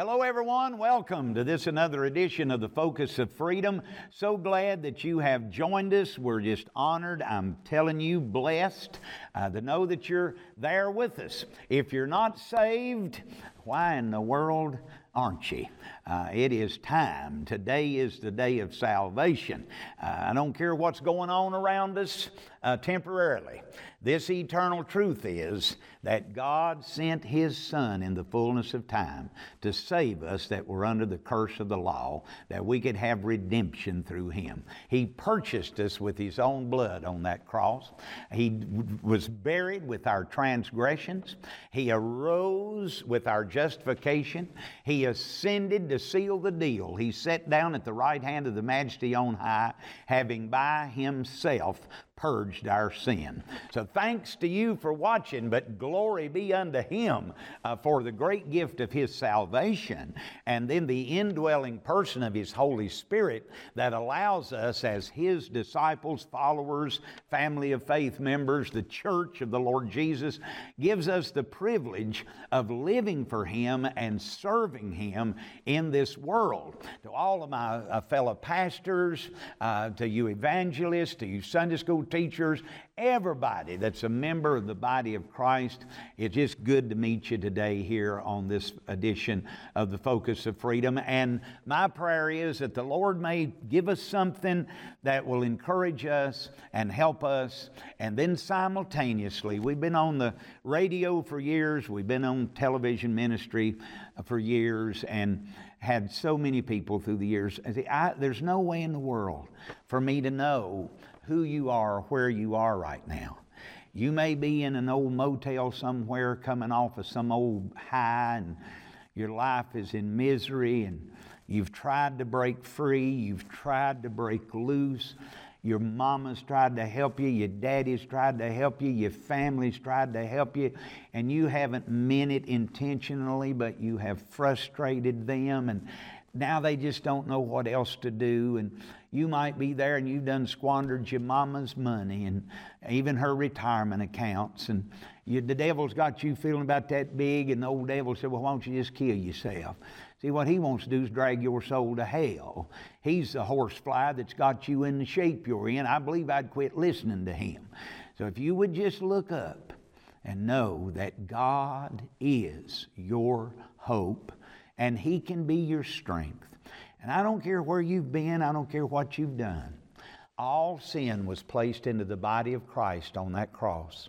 Hello, everyone. Welcome to this another edition of the Focus of Freedom. So glad that you have joined us. We're just honored. I'm telling you, blessed uh, to know that you're there with us. If you're not saved, why in the world aren't you? Uh, it is time. Today is the day of salvation. Uh, I don't care what's going on around us uh, temporarily. This eternal truth is that God sent His Son in the fullness of time to save us that were under the curse of the law, that we could have redemption through Him. He purchased us with His own blood on that cross. He was buried with our transgressions. He arose with our justification. He ascended to seal the deal. He sat down at the right hand of the Majesty on high, having by Himself purged our sin. So thanks to you for watching, but glory be unto Him uh, for the great gift of His salvation and then the indwelling person of His Holy Spirit that allows us as His disciples, followers, family of faith members, the church of the Lord Jesus, gives us the privilege of living for Him and serving Him in this world. To all of my uh, fellow pastors, uh, to you evangelists, to you Sunday school teachers, everybody that's a member of the body of Christ. It's just good to meet you today here on this edition of the Focus of Freedom. And my prayer is that the Lord may give us something that will encourage us and help us. And then simultaneously, we've been on the radio for years, we've been on television ministry for years, and had so many people through the years. I, there's no way in the world for me to know who you are, where you are right now. You may be in an old motel somewhere coming off of some old high, and your life is in misery, and you've tried to break free, you've tried to break loose. Your mama's tried to help you, your daddy's tried to help you, your family's tried to help you, and you haven't meant it intentionally, but you have frustrated them, and now they just don't know what else to do. And you might be there and you've done squandered your mama's money and even her retirement accounts. And you, the devil's got you feeling about that big, and the old devil said, Well, why don't you just kill yourself? See, what he wants to do is drag your soul to hell. He's the horsefly that's got you in the shape you're in. I believe I'd quit listening to him. So if you would just look up and know that God is your hope and He can be your strength. And I don't care where you've been, I don't care what you've done. All sin was placed into the body of Christ on that cross.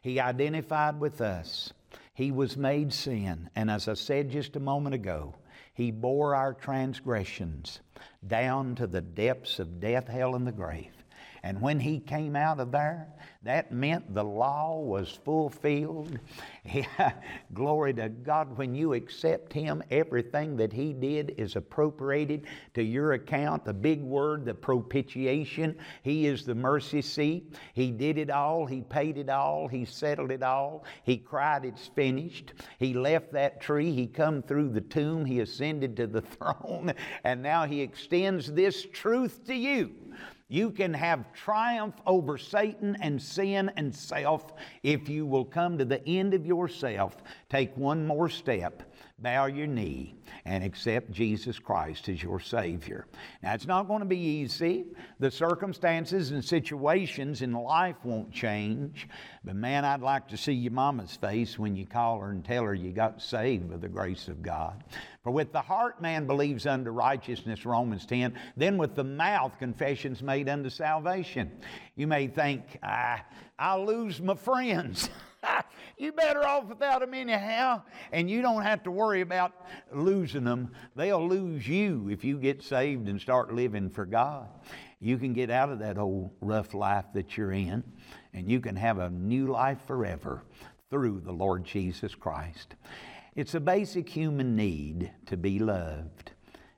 He identified with us. He was made sin. And as I said just a moment ago, He bore our transgressions down to the depths of death, hell, and the grave. And when he came out of there, that meant the law was fulfilled. Glory to God. When you accept him, everything that he did is appropriated to your account. The big word, the propitiation. He is the mercy seat. He did it all. He paid it all. He settled it all. He cried, It's finished. He left that tree. He come through the tomb. He ascended to the throne. And now he extends this truth to you you can have triumph over Satan and sin and self if you will come to the end of yourself, take one more step, bow your knee, and accept Jesus Christ as your Savior. Now, it's not going to be easy. The circumstances and situations in life won't change. But man, I'd like to see your mama's face when you call her and tell her you got saved by the grace of God. For with the heart man believes unto righteousness, Romans 10, then with the mouth confession's made unto salvation. You may think, ah, I'll lose my friends. you better off without them anyhow, and you don't have to worry about losing them. They'll lose you if you get saved and start living for God. You can get out of that old rough life that you're in, and you can have a new life forever through the Lord Jesus Christ. It's a basic human need to be loved.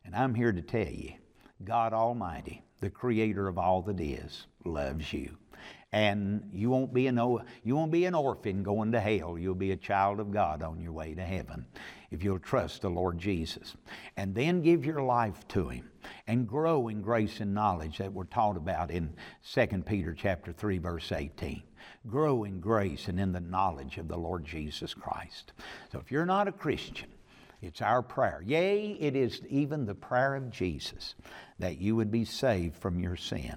And I'm here to tell you God Almighty, the creator of all that is, loves you. And you won't be an, you won't be an orphan going to hell. You'll be a child of God on your way to heaven if you'll trust the Lord Jesus. And then give your life to Him and grow in grace and knowledge that we're taught about in 2 Peter chapter 3 verse 18 grow in grace and in the knowledge of the Lord Jesus Christ. So if you're not a Christian, It's our prayer. Yea, it is even the prayer of Jesus that you would be saved from your sin,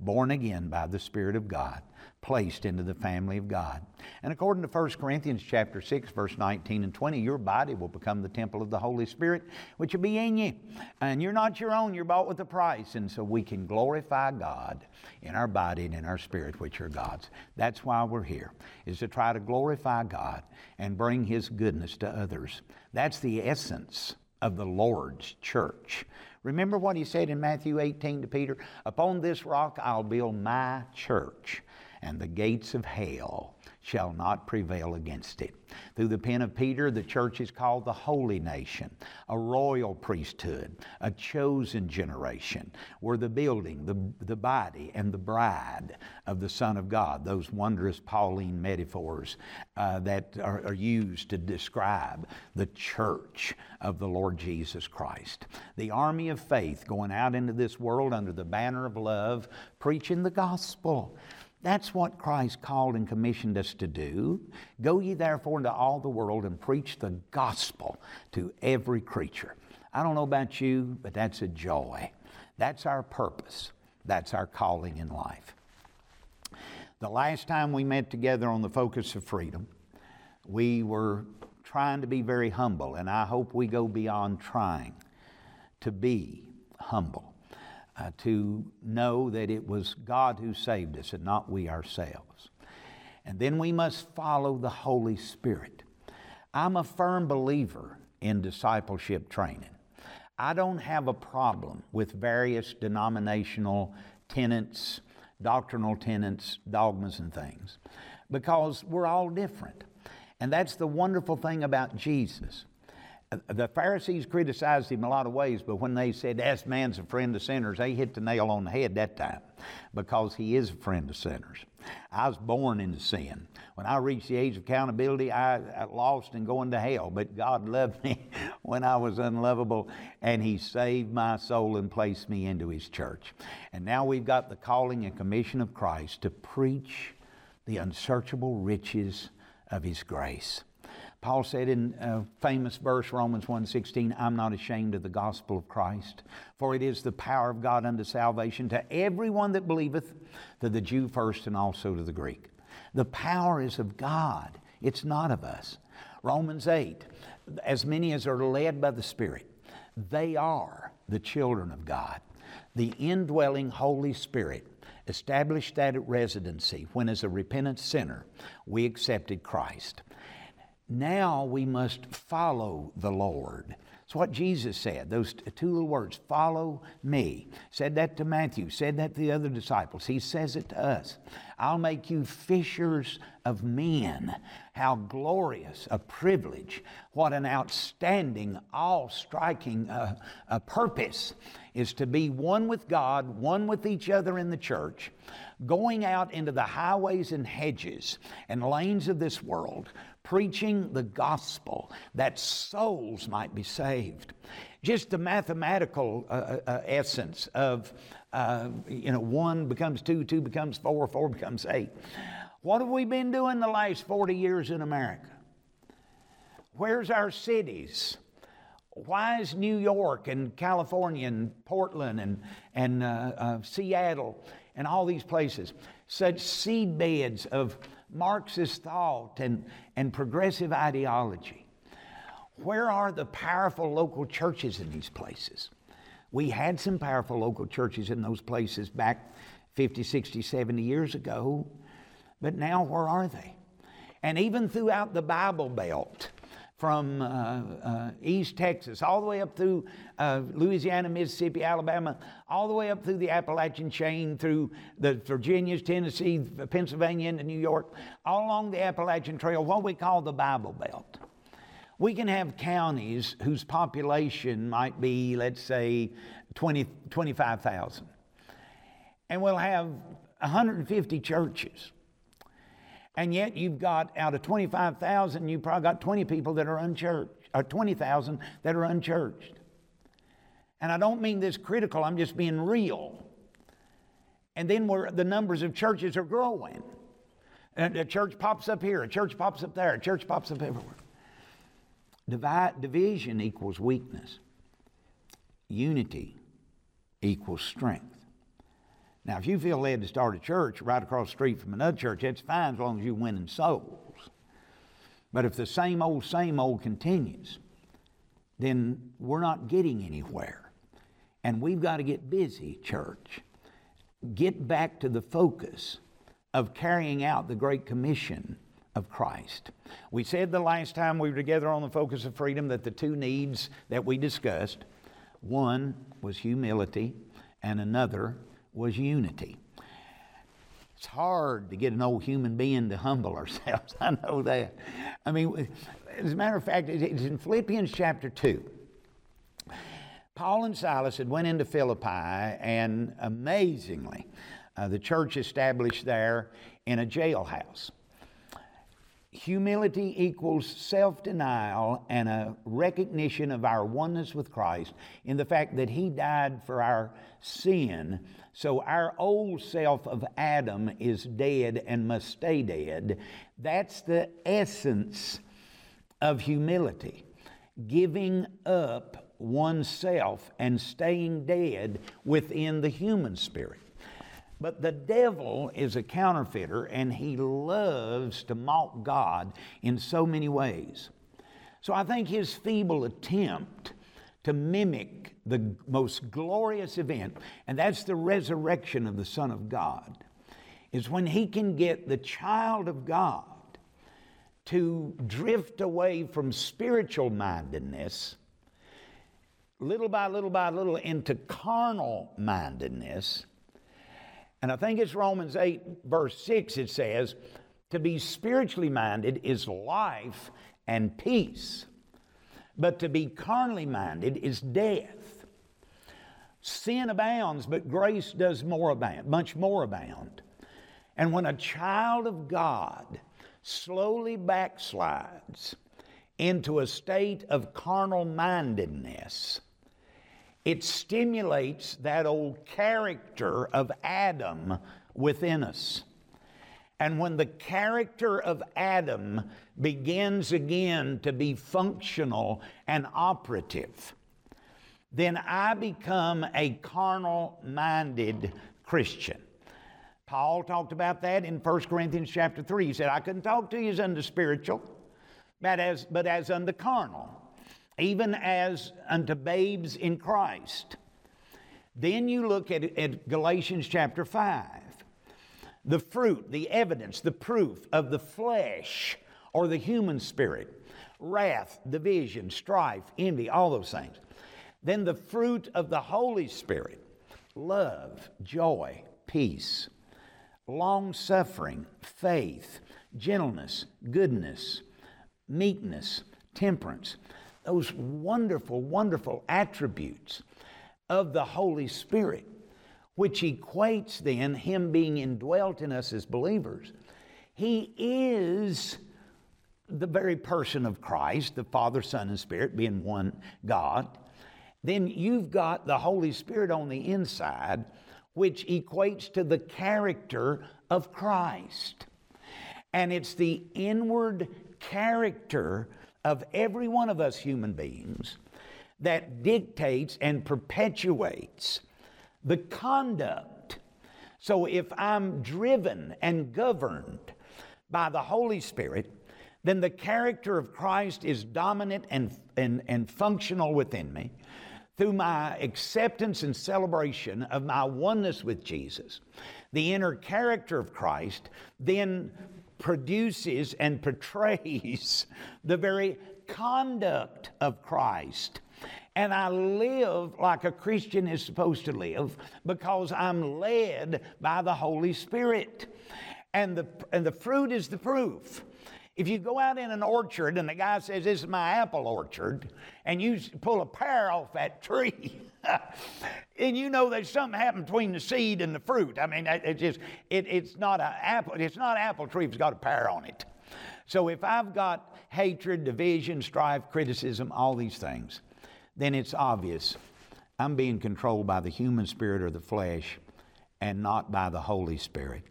born again by the Spirit of God placed into the family of God. And according to 1 Corinthians chapter 6 verse 19 and 20, your body will become the temple of the Holy Spirit which will be in you. And you're not your own, you're bought with a price. And so we can glorify God in our body and in our spirit which are God's. That's why we're here, is to try to glorify God and bring his goodness to others. That's the essence of the Lord's church. Remember what he said in Matthew 18 to Peter? Upon this rock I'll build my church and the gates of hell shall not prevail against it. Through the pen of Peter, the church is called the holy nation, a royal priesthood, a chosen generation. We're the building, the, the body, and the bride of the Son of God, those wondrous Pauline metaphors uh, that are, are used to describe the church of the Lord Jesus Christ. The army of faith going out into this world under the banner of love, preaching the gospel. That's what Christ called and commissioned us to do. Go ye therefore into all the world and preach the gospel to every creature. I don't know about you, but that's a joy. That's our purpose. That's our calling in life. The last time we met together on the focus of freedom, we were trying to be very humble, and I hope we go beyond trying to be humble uh, to know that it was God who saved us and not we ourselves. And then we must follow the Holy Spirit. I'm a firm believer in discipleship training. I don't have a problem with various denominational tenets, doctrinal tenets, dogmas, and things because we're all different. And that's the wonderful thing about Jesus the Pharisees criticized him a lot of ways, but when they said, This man's a friend of sinners, they hit the nail on the head that time because he is a friend of sinners. I was born into sin. When I reached the age of accountability, I, I lost and going to hell, but God loved me when I was unlovable, and He saved my soul and placed me into His church. And now we've got the calling and commission of Christ to preach the unsearchable riches of His grace. Paul said in a famous verse, Romans 1.16, I'm not ashamed of the gospel of Christ, for it is the power of God unto salvation to everyone that believeth, to the Jew first and also to the Greek. The power is of God, it's not of us. Romans 8, as many as are led by the Spirit, they are the children of God. The indwelling Holy Spirit established that residency when, as a repentant sinner, we accepted Christ. Now we must follow the Lord. It's what Jesus said, those two little words, follow me. Said that to Matthew, said that to the other disciples. He says it to us. I'll make you fishers of men. How glorious a privilege. What an outstanding, all striking uh, uh, purpose is to be one with God, one with each other in the church, going out into the highways and hedges and lanes of this world, preaching the gospel that souls might be saved. Just the mathematical uh, uh, uh, essence of, uh, you know, one becomes two, two becomes four, four becomes eight. What have we been doing the last 40 years in America? Where's our cities? Why is New York and California and Portland and, and uh, uh, Seattle and all these places such seed beds of Marxist thought and, and progressive ideology. Where are the powerful local churches in these places? We had some powerful local churches in those places back 50, 60, 70 years ago, but now where are they? And even throughout the Bible Belt, from uh, uh, East Texas all the way up through uh, Louisiana, Mississippi, Alabama, all the way up through the Appalachian chain, through the Virginias, Tennessee, Pennsylvania, into New York, all along the Appalachian Trail, what we call the Bible Belt. We can have counties whose population might be, let's say, 20, 25,000. And we'll have 150 churches. And yet you've got out of 25,000, you've probably got 20 people that are unchurched, or 20,000 that are unchurched. And I don't mean this critical, I'm just being real. And then where the numbers of churches are growing. And a church pops up here, a church pops up there, a church pops up everywhere. Divide, division equals weakness, unity equals strength. Now, if you feel led to start a church right across the street from another church, that's fine as long as you're winning souls. But if the same old, same old continues, then we're not getting anywhere. And we've got to get busy, church. Get back to the focus of carrying out the Great Commission of Christ. We said the last time we were together on the focus of freedom that the two needs that we discussed one was humility, and another was unity. It's hard to get an old human being to humble ourselves. I know that. I mean, as a matter of fact, it's in Philippians chapter 2. Paul and Silas had went into Philippi, and amazingly, uh, the church established there in a jailhouse. Humility equals self denial and a recognition of our oneness with Christ in the fact that He died for our sin. So our old self of Adam is dead and must stay dead. That's the essence of humility giving up oneself and staying dead within the human spirit. But the devil is a counterfeiter and he loves to mock God in so many ways. So I think his feeble attempt to mimic the most glorious event, and that's the resurrection of the Son of God, is when he can get the child of God to drift away from spiritual mindedness, little by little by little, into carnal mindedness. And I think it's Romans 8, verse 6, it says, To be spiritually minded is life and peace, but to be carnally minded is death. Sin abounds, but grace does more abound, much more abound. And when a child of God slowly backslides into a state of carnal mindedness, it stimulates that old character of Adam within us. And when the character of Adam begins again to be functional and operative, then I become a carnal minded Christian. Paul talked about that in 1 Corinthians chapter 3. He said, I couldn't talk to you as unto spiritual, but as, but as unto carnal even as unto babes in Christ. Then you look at, at Galatians chapter 5. The fruit, the evidence, the proof of the flesh or the human spirit. Wrath, division, strife, envy, all those things. Then the fruit of the Holy Spirit love, joy, peace, long suffering, faith, gentleness, goodness, meekness, temperance. Those wonderful, wonderful attributes of the Holy Spirit, which equates then Him being indwelt in us as believers. He is the very person of Christ, the Father, Son, and Spirit being one God. Then you've got the Holy Spirit on the inside, which equates to the character of Christ. And it's the inward character of every one of us human beings that dictates and perpetuates the conduct. So if I'm driven and governed by the Holy Spirit, then the character of Christ is dominant and, and, and functional within me through my acceptance and celebration of my oneness with Jesus. The inner character of Christ then produces and portrays the very conduct of Christ. And I live like a Christian is supposed to live because I'm led by the Holy Spirit. And the, and the fruit is the proof. If you go out in an orchard and the guy says, This is my apple orchard, and you pull a pear off that tree, and you know there's something happened between the seed and the fruit. I mean, it's just, it, it's not an apple, it's not an apple tree if it's got a pear on it. So if I've got hatred, division, strife, criticism, all these things, then it's obvious I'm being controlled by the human spirit or the flesh and not by the Holy Spirit.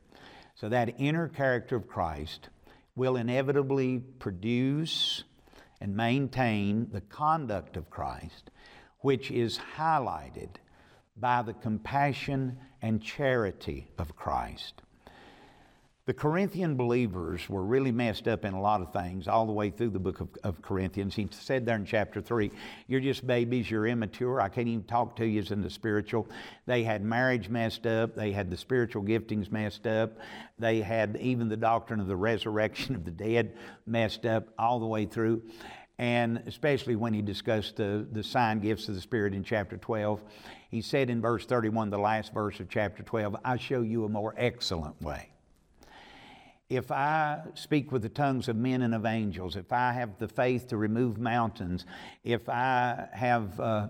So that inner character of Christ will inevitably produce and maintain the conduct of Christ, which is highlighted by the compassion and charity of Christ. The Corinthian believers were really messed up in a lot of things all the way through the book of, of, Corinthians. He said there in chapter 3, You're just babies, you're immature. I can't even talk to you as in the spiritual. They had marriage messed up, they had the spiritual giftings messed up, they had even the doctrine of the resurrection of the dead messed up all the way through. And especially when he discussed the, the sign gifts of the Spirit in chapter 12, he said in verse 31, the last verse of chapter 12, I show you a more excellent way if I speak with the tongues of men and of angels, if I have the faith to remove mountains, if I have uh,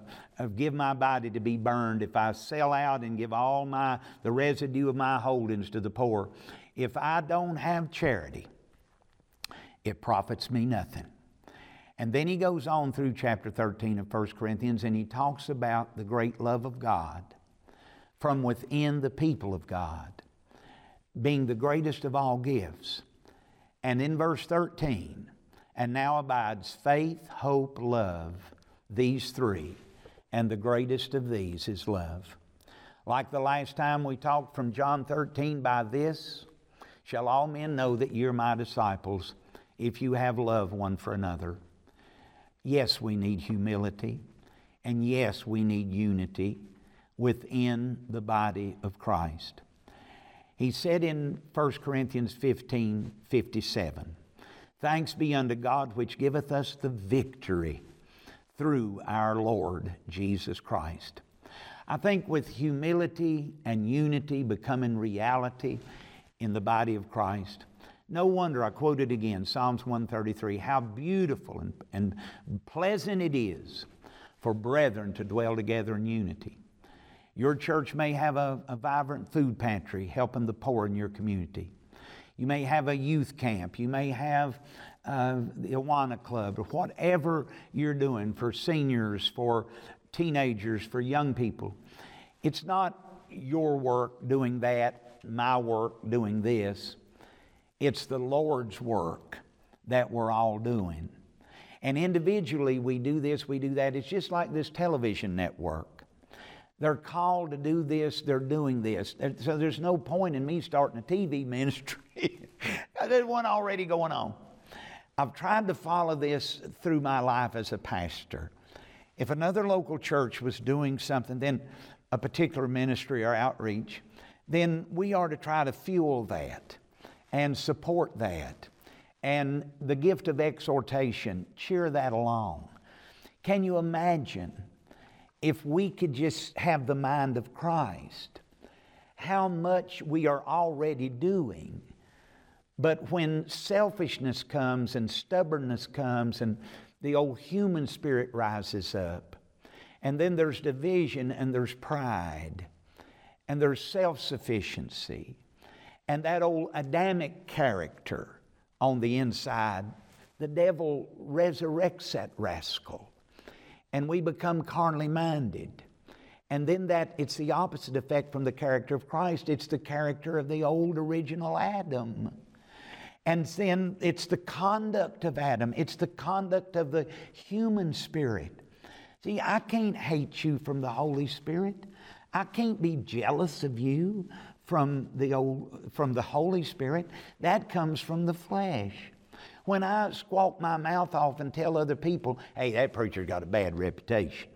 give my body to be burned, if I sell out and give all my the residue of my holdings to the poor, if I don't have charity, it profits me nothing. And then he goes on through chapter 13 of 1 Corinthians and he talks about the great love of God from within the people of God being the greatest of all gifts. And in verse 13, and now abides faith, hope, love, these three, and the greatest of these is love. Like the last time we talked from John 13, by this shall all men know that you're my disciples if you have love one for another. Yes, we need humility, and yes, we need unity within the body of Christ. He said in 1 Corinthians 15 57, Thanks be unto God which giveth us the victory through our Lord Jesus Christ. I think with humility and unity becoming reality in the body of Christ, no wonder I quote it again Psalms 133 how beautiful and, and pleasant it is for brethren to dwell together in unity. Your church may have a, a vibrant food pantry helping the poor in your community. You may have a youth camp. You may have uh, the Awana Club or whatever you're doing for seniors, for teenagers, for young people. It's not your work doing that, my work doing this. It's the Lord's work that we're all doing. And individually, we do this, we do that. It's just like this television network. They're called to do this, they're doing this. So there's no point in me starting a TV ministry. there's one already going on. I've tried to follow this through my life as a pastor. If another local church was doing something, then a particular ministry or outreach, then we are to try to fuel that and support that. And the gift of exhortation, cheer that along. Can you imagine if we could just have the mind of Christ, how much we are already doing. But when selfishness comes and stubbornness comes and the old human spirit rises up, and then there's division and there's pride and there's self sufficiency and that old Adamic character on the inside, the devil resurrects that rascal and we become carnally minded. And then that it's the opposite effect from the character of Christ. It's the character of the old original Adam. And then it's the conduct of Adam. It's the conduct of the human spirit. See, I can't hate you from the Holy Spirit. I can't be jealous of you from the old, from the Holy Spirit. That comes from the flesh when I squawk my mouth off and tell other people, hey, that preacher's got a bad reputation.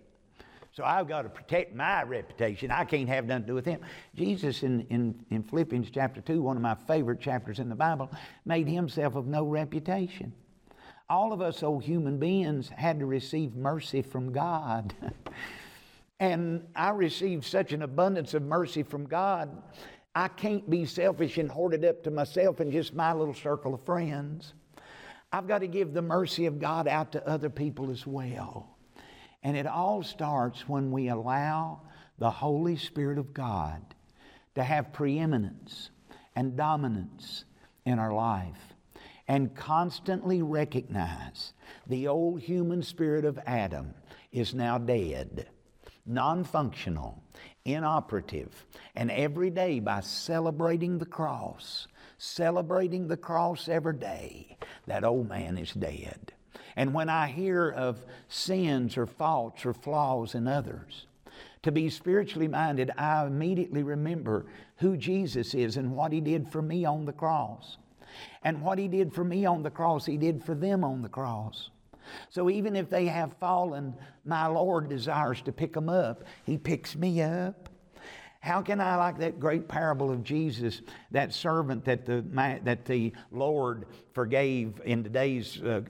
So I've got to protect my reputation. I can't have nothing to do with him. Jesus in, in, in Philippians chapter 2, one of my favorite chapters in the Bible, made himself of no reputation. All of us old human beings had to receive mercy from God. and I received such an abundance of mercy from God, I can't be selfish and hoard it up to myself and just my little circle of friends. I've got to give the mercy of God out to other people as well. And it all starts when we allow the Holy Spirit of God to have preeminence and dominance in our life and constantly recognize the old human spirit of Adam is now dead, non functional, inoperative, and every day by celebrating the cross celebrating the cross every day, that old man is dead. And when I hear of sins or faults or flaws in others, to be spiritually minded, I immediately remember who Jesus is and what He did for me on the cross. And what He did for me on the cross, He did for them on the cross. So even if they have fallen, my Lord desires to pick them up. He picks me up. How can I, like that great parable of Jesus, that servant that the, that the Lord forgave in today's uh,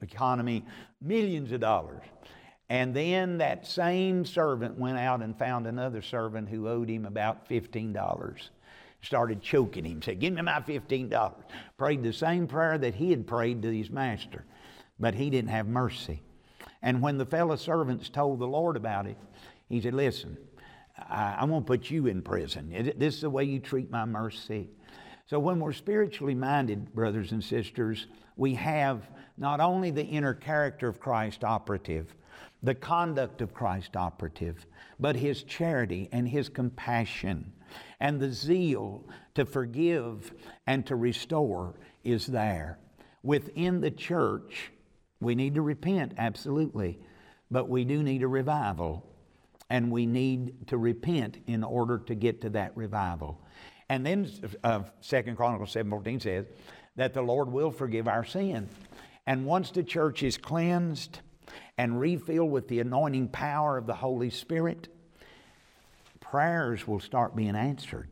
economy millions of dollars? And then that same servant went out and found another servant who owed him about $15. Started choking him, said, Give me my $15. Prayed the same prayer that he had prayed to his master, but he didn't have mercy. And when the fellow servants told the Lord about it, he said, Listen, I, I won't put you in prison. This is the way you treat my mercy. So when we're spiritually minded, brothers and sisters, we have not only the inner character of Christ operative, the conduct of Christ operative, but his charity and his compassion and the zeal to forgive and to restore is there. Within the church, we need to repent, absolutely, but we do need a revival, and we need to repent in order to get to that revival. And then uh, Chronicles 7.14 says that the Lord will forgive our sin. And once the church is cleansed, and refilled with the anointing power of the Holy Spirit, prayers will start being answered.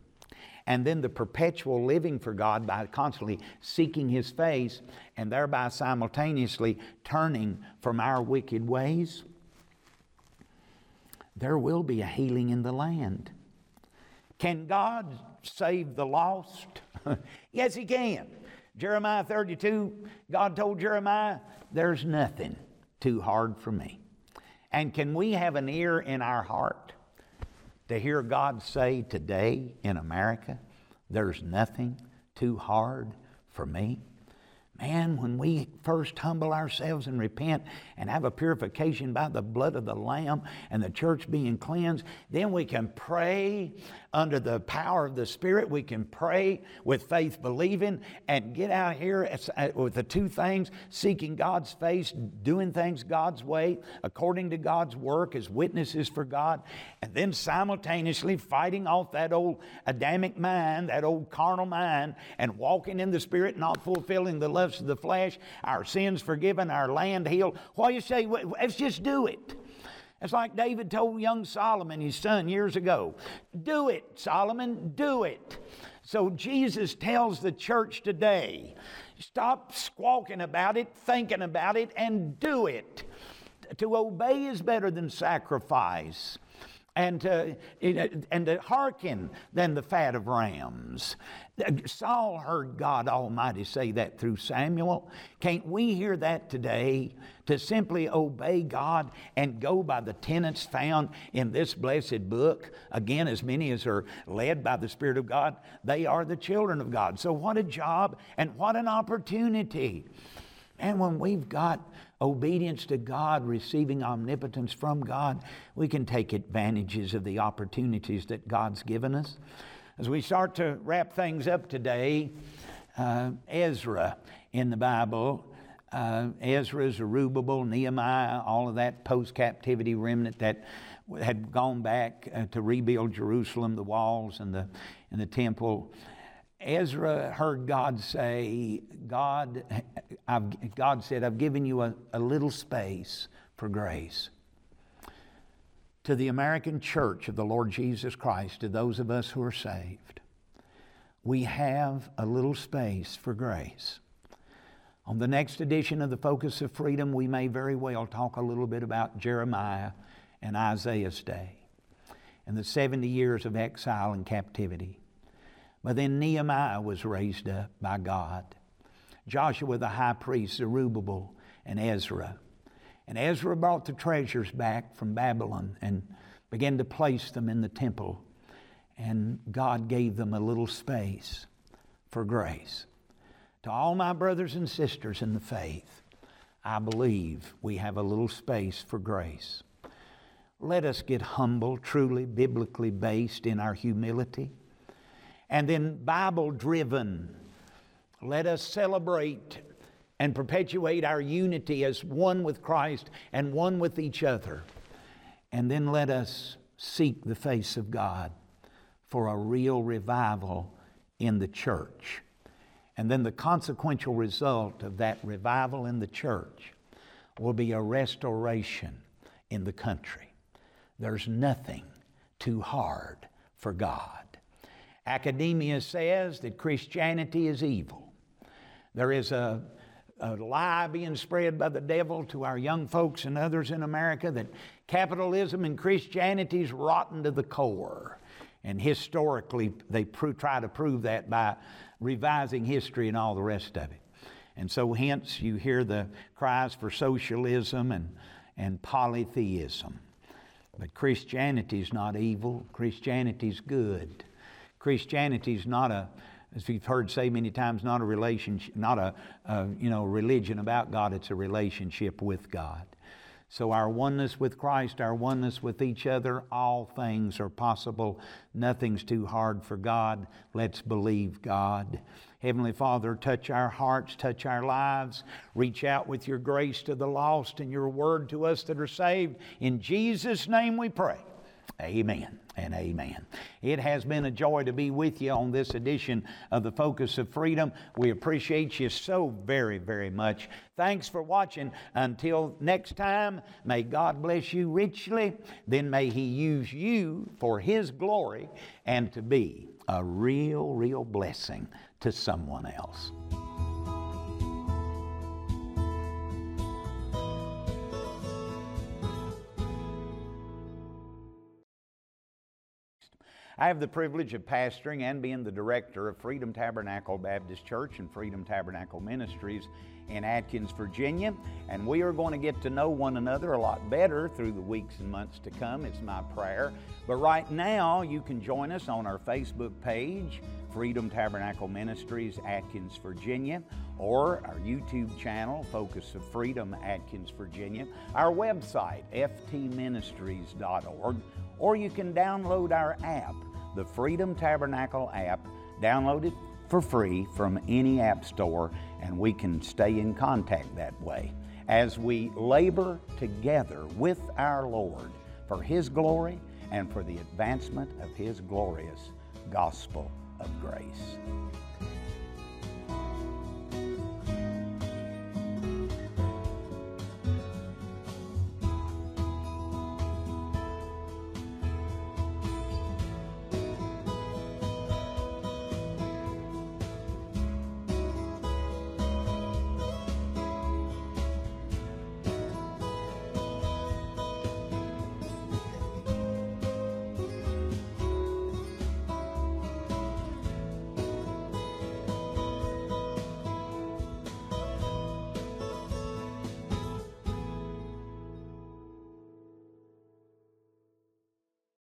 And then the perpetual living for God by constantly seeking His face and thereby simultaneously turning from our wicked ways, there will be a healing in the land. Can God save the lost? yes, He can. Jeremiah 32, God told Jeremiah, There's nothing too hard for me. And can we have an ear in our heart to hear God say today in America, there's nothing too hard for me? Man, when we first humble ourselves and repent and have a purification by the blood of the Lamb and the church being cleansed, then we can pray under the power of the Spirit. We can pray with faith believing and get out here uh, with the two things seeking God's face, doing things God's way, according to God's work as witnesses for God, and then simultaneously fighting off that old Adamic mind, that old carnal mind, and walking in the Spirit, not fulfilling the lusts of the flesh, our sins forgiven, our land healed. Why you say, let's just do it. It's like David told young Solomon, his son, years ago Do it, Solomon, do it. So Jesus tells the church today stop squawking about it, thinking about it, and do it. To obey is better than sacrifice and uh, to, uh, and to hearken than the fat of rams. Saul heard God Almighty say that through Samuel. Can't we hear that today? To simply obey God and go by the tenets found in this blessed book. Again, as many as are led by the Spirit of God, they are the children of God. So, what a job and what an opportunity. And when we've got obedience to God, receiving omnipotence from God, we can take advantages of the opportunities that God's given us. As we start to wrap things up today, uh, Ezra in the Bible, uh, Ezra, Zerubbabel, Nehemiah, all of that post captivity remnant that had gone back uh, to rebuild Jerusalem, the walls and the, and the temple. Ezra heard God say, God, I've, God said, I've given you a, a little space for grace. To the American church of the Lord Jesus Christ, to those of us who are saved, we have a little space for grace. On the next edition of the Focus of Freedom, we may very well talk a little bit about Jeremiah and Isaiah's day and the 70 years of exile and captivity. But then Nehemiah was raised up by God. Joshua the high priest, Zerubbabel, and Ezra. And Ezra brought the treasures back from Babylon and began to place them in the temple. And God gave them a little space for grace. To all my brothers and sisters in the faith, I believe we have a little space for grace. Let us get humble, truly biblically based in our humility and then Bible driven. Let us celebrate and perpetuate our unity as one with Christ and one with each other. And then let us seek the face of God for a real revival in the church. And then the consequential result of that revival in the church will be a restoration in the country. There's nothing too hard for God. Academia says that Christianity is evil. There is a, a lie being spread by the devil to our young folks and others in America that capitalism and Christianity is rotten to the core. And historically, they try to prove that by revising history and all the rest of it. And so, hence, you hear the cries for socialism and, and polytheism. But Christianity is not evil, Christianity is good. Christianity is not a, as we've heard say many times, not a relationship, not a, a you know religion about God. It's a relationship with God. So, our oneness with Christ, our oneness with each other, all things are possible. Nothing's too hard for God. Let's believe God. Heavenly Father, touch our hearts, touch our lives. Reach out with your grace to the lost and your word to us that are saved. In Jesus' name we pray. Amen and amen. It has been a joy to be with you on this edition of the Focus of Freedom. We appreciate you so very, very much. Thanks for watching. Until next time, may God bless you richly. Then may He use you for His glory and to be a real, real blessing to someone else. I have the privilege of pastoring and being the director of Freedom Tabernacle Baptist Church and Freedom Tabernacle Ministries in Atkins, Virginia. And we are going to get to know one another a lot better through the weeks and months to come. It's my prayer. But right now, you can join us on our Facebook page, Freedom Tabernacle Ministries, Atkins, Virginia, or our YouTube channel, Focus of Freedom, Atkins, Virginia, our website, ftministries.org, or you can download our app, the Freedom Tabernacle app. Download it for free from any app store, and we can stay in contact that way as we labor together with our Lord for His glory and for the advancement of His glorious gospel of grace.